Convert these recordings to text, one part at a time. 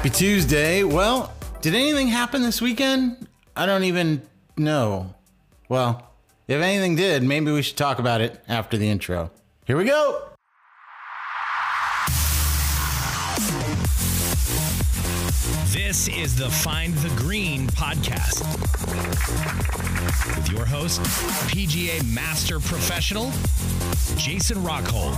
Happy Tuesday. Well, did anything happen this weekend? I don't even know. Well, if anything did, maybe we should talk about it after the intro. Here we go. This is the Find the Green podcast with your host, PGA Master Professional, Jason Rockhold.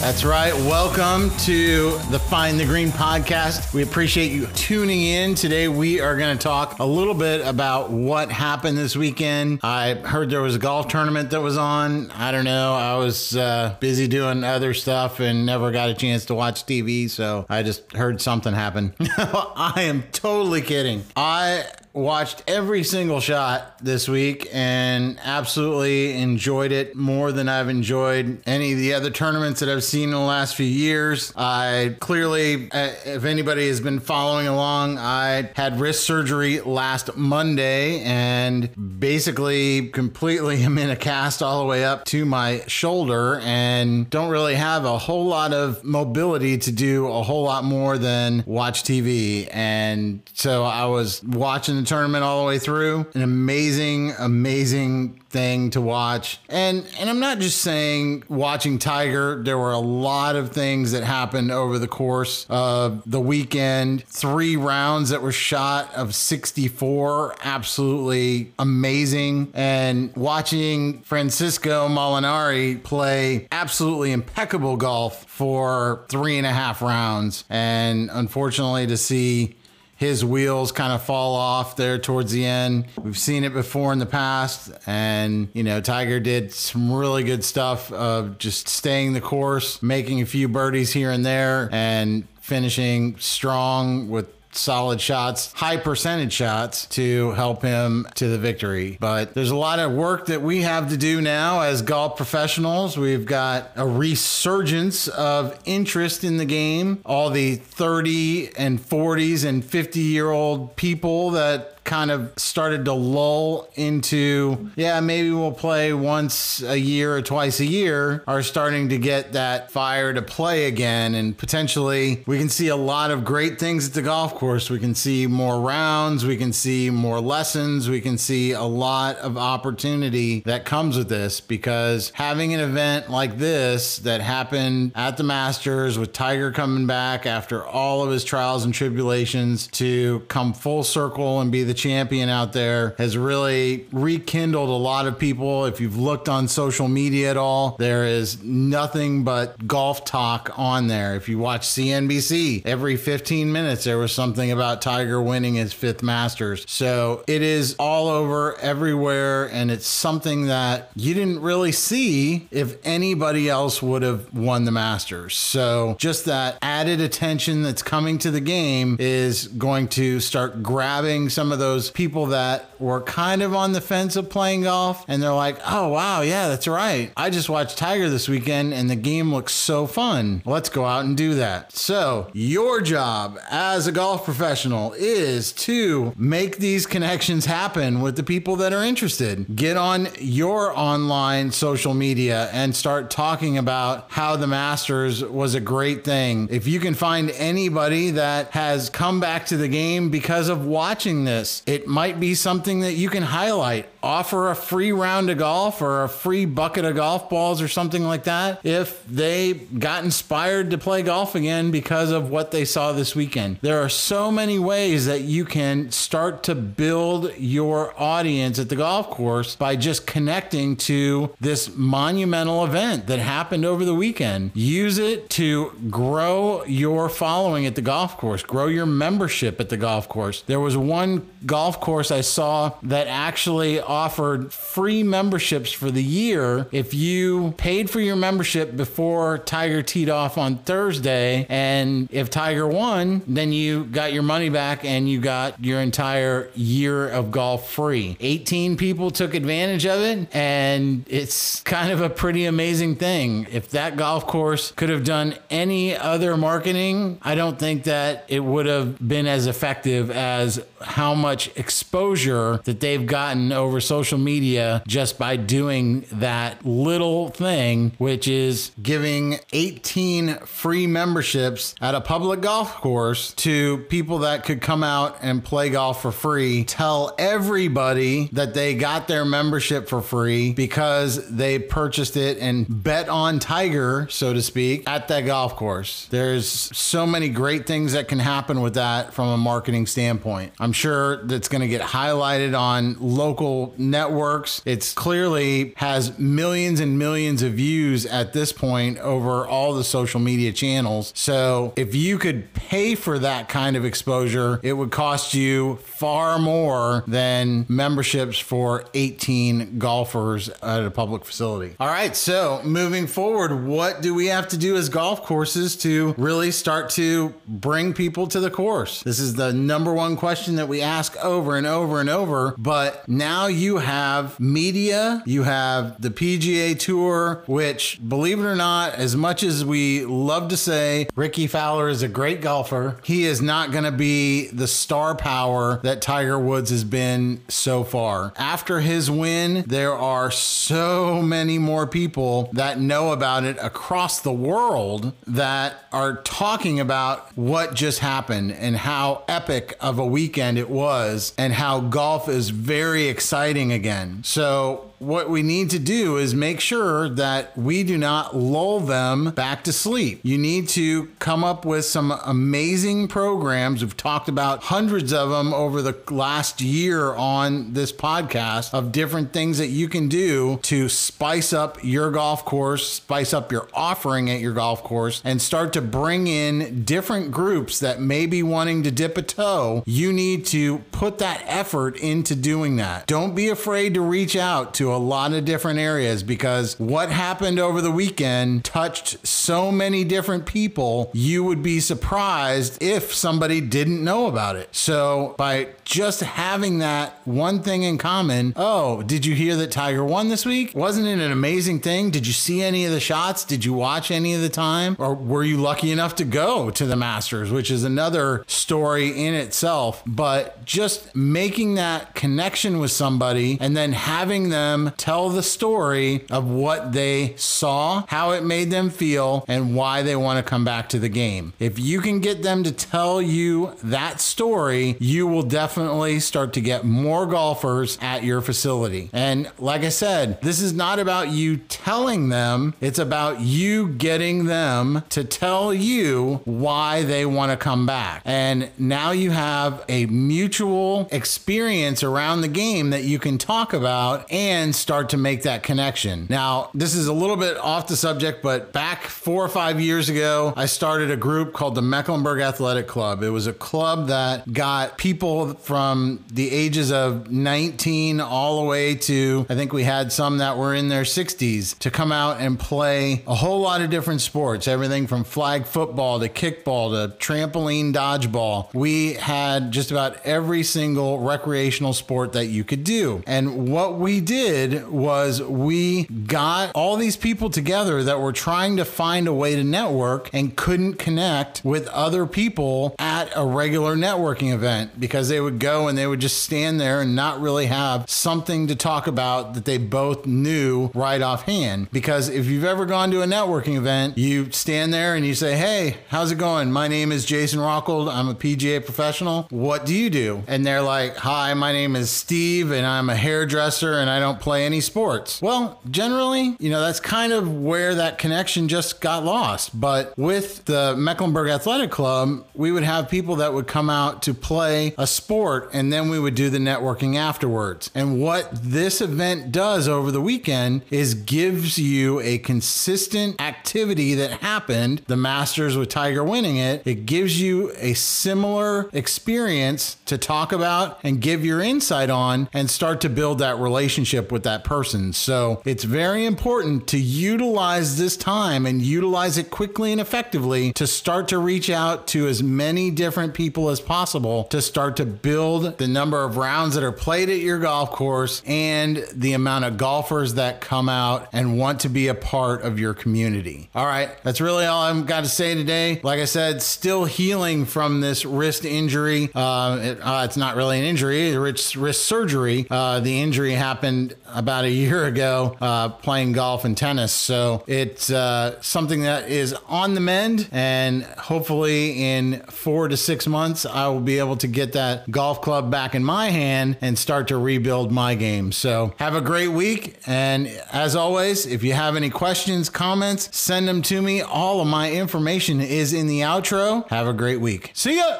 That's right. Welcome to the Find the Green podcast. We appreciate you tuning in. Today, we are going to talk a little bit about what happened this weekend. I heard there was a golf tournament that was on. I don't know. I was uh, busy doing other stuff and never got a chance to watch TV, so I just heard something happen. I am totally kidding. I watched every single shot this week and absolutely enjoyed it more than I've enjoyed any of the other tournaments that I've seen in the last few years. I clearly, uh, if anybody has been following along, I had wrist surgery last Monday and basically completely am in a cast all the way up to my shoulder and don't really have a whole lot of mobility to do a whole lot more than watch TV. And so I was watching tournament all the way through. An amazing, amazing thing to watch. And and I'm not just saying watching Tiger, there were a lot of things that happened over the course of the weekend. Three rounds that were shot of 64, absolutely amazing. And watching Francisco Molinari play absolutely impeccable golf for three and a half rounds. And unfortunately to see his wheels kind of fall off there towards the end. We've seen it before in the past, and you know, Tiger did some really good stuff of just staying the course, making a few birdies here and there, and finishing strong with solid shots, high percentage shots to help him to the victory. But there's a lot of work that we have to do now as golf professionals. We've got a resurgence of interest in the game. All the 30 and 40s and 50 year old people that kind of started to lull into, yeah, maybe we'll play once a year or twice a year, are starting to get that fire to play again. And potentially we can see a lot of great things at the golf course. We can see more rounds, we can see more lessons, we can see a lot of opportunity that comes with this because having an event like this that happened at the Masters with Tiger coming back after all of his trials and tribulations to come full circle and be the champion out there has really rekindled a lot of people. If you've looked on social media at all, there is nothing but golf talk on there. If you watch CNBC, every 15 minutes there was something about Tiger winning his fifth Masters. So it is all over everywhere, and it's something that you didn't really see if anybody else would have won the Masters. So just that added attention that's coming to the game is going to start grabbing some of those people that were kind of on the fence of playing golf and they're like, oh, wow, yeah, that's right. I just watched Tiger this weekend and the game looks so fun. Let's go out and do that. So, your job as a golf professional is to make these connections happen with the people that are interested. Get on your online social media and start talking about how the Masters was a great thing. If you can find anybody that has come back to the game because of watching this, it might be something that you can highlight. Offer a free round of golf or a free bucket of golf balls or something like that if they got inspired to play golf again because of what they saw this weekend. There are so many ways that you can start to build your audience at the golf course by just connecting to this monumental event that happened over the weekend. Use it to grow your following at the golf course, grow your membership at the golf course. There was one golf course I saw that actually offered free memberships for the year if you paid for your membership before Tiger teed off on Thursday. And if Tiger won, then you got your money back and you got your entire year of golf free. 18 people took advantage of it, and it's kind of a pretty amazing thing. If that golf course could have done any other marketing, I don't think that it would have been as effective as how much exposure that they've gotten over social media just by doing that little thing, which is giving 18 free memberships at a public golf course to people that could come out and play golf for free. Tell everybody that they got their membership for free because they purchased it and bet on Tiger, so to speak, at that golf course. There's so many great things that can happen with that from a marketing standpoint. I'm sure that's going to get highlighted on local networks. It's clearly has millions and millions of views at this point over all the social media channels. So if you could pay for that kind of exposure, it would cost you far more than memberships for 18 golfers at a public facility. All right, so moving forward, what do we have to do as golf courses to really start to bring people to the course? This is the number one question that we ask over and over and over. But now you have media, you have the PGA Tour, which, believe it or not, as much as we love to say Rickie Fowler is a great golfer, he is not going to be the star power that Tiger Woods has been so far. After his win, there are so many more people that know about it across the world that are talking about what just happened and how epic of a weekend it was and how golf is very exciting again. So what we need to do is make sure that we do not lull them back to sleep. You need to come up with some amazing programs. We've talked about hundreds of them over the last year on this podcast of different things that you can do to spice up your golf course, spice up your offering at your golf course, and start to bring in different groups that may be wanting to dip a toe. You need to put that effort into doing that. Don't be afraid to reach out to a lot of different areas because what happened over the weekend touched so many different people, you would be surprised if somebody didn't know about it. So, by just having that one thing in common, oh, did you hear that Tiger won this week? Wasn't it an amazing thing? Did you see any of the shots? Did you watch any of the time? Or were you lucky enough to go to the Masters, which is another story in itself? But just making that connection with somebody and then having them tell the story of what they saw, how it made them feel, and why they want to come back to the game. If you can get them to tell you that story, you will definitely start to get more golfers at your facility. And like I said, this is not about you telling them, it's about you getting them to tell you why they want to come back. And now you have a mutual experience around the game that you can talk about and start to make that connection. Now, this is a little bit off the subject, but back four or five years ago, I started a group called the Mecklenburg Athletic Club. It was a club that got people from the ages of 19 all the way to, I think we had some that were in their 60s to come out and play a whole lot of different sports, everything from flag football to kickball to trampoline dodgeball. We had just about every single recreational sport that you could do. And what we did was we got all these people together that were trying to find a way to network and couldn't connect with other people at a regular networking event because they would go and they would just stand there and not really have something to talk about that they both knew right offhand. Because if you've ever gone to a networking event, you stand there and you say, Hey, how's it going? My name is Jason Rockhold. I'm a PGA professional. What do you do? And they're like, Hi, my name is Steve and I'm a hairdresser and I don't play any sports. Well, generally, you know, that's kind of where that connection just got lost. But with the Mecklenburg Athletic Club, we would have people that would come out to play a sport and then we would do the networking afterwards. And what this event does over the weekend is gives you a consistent activity that happened, the Masters with Tiger winning it. It gives you a similar experience to talk about and give your insight on and start to build that relationship with that person. So it's very important to utilize this time and utilize it quickly and effectively to start to reach out to as many different people as possible to start to build the number of rounds that are played at your golf course and the amount of golfers that come out and want to be a part of your community. All right, that's really all I've got to say today. Like I said, still healing from this wrist injury. Uh, it, uh, it's not really an injury, it's wrist surgery. Uh, the injury happened about a year ago uh, playing golf and tennis. So it's uh, something that is on the mend, and hopefully in four to six months, I will be able to get that golf club back in my hand and start to rebuild my game. So have a great week. And as always, if you have any questions, comments, send them to me. All of my information is in the outro. Have a great week. See ya.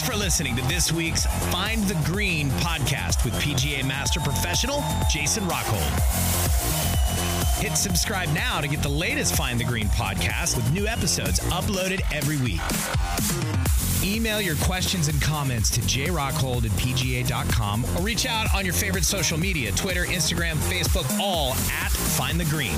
Thanks for listening to this week's Find the Green podcast with PGA Master Professional Jason Rockhold. Hit subscribe now to get the latest Find the Green podcast with new episodes uploaded every week. Email your questions and comments to jrockhold at pga.com or reach out on your favorite social media Twitter, Instagram, Facebook, all at Find the Green.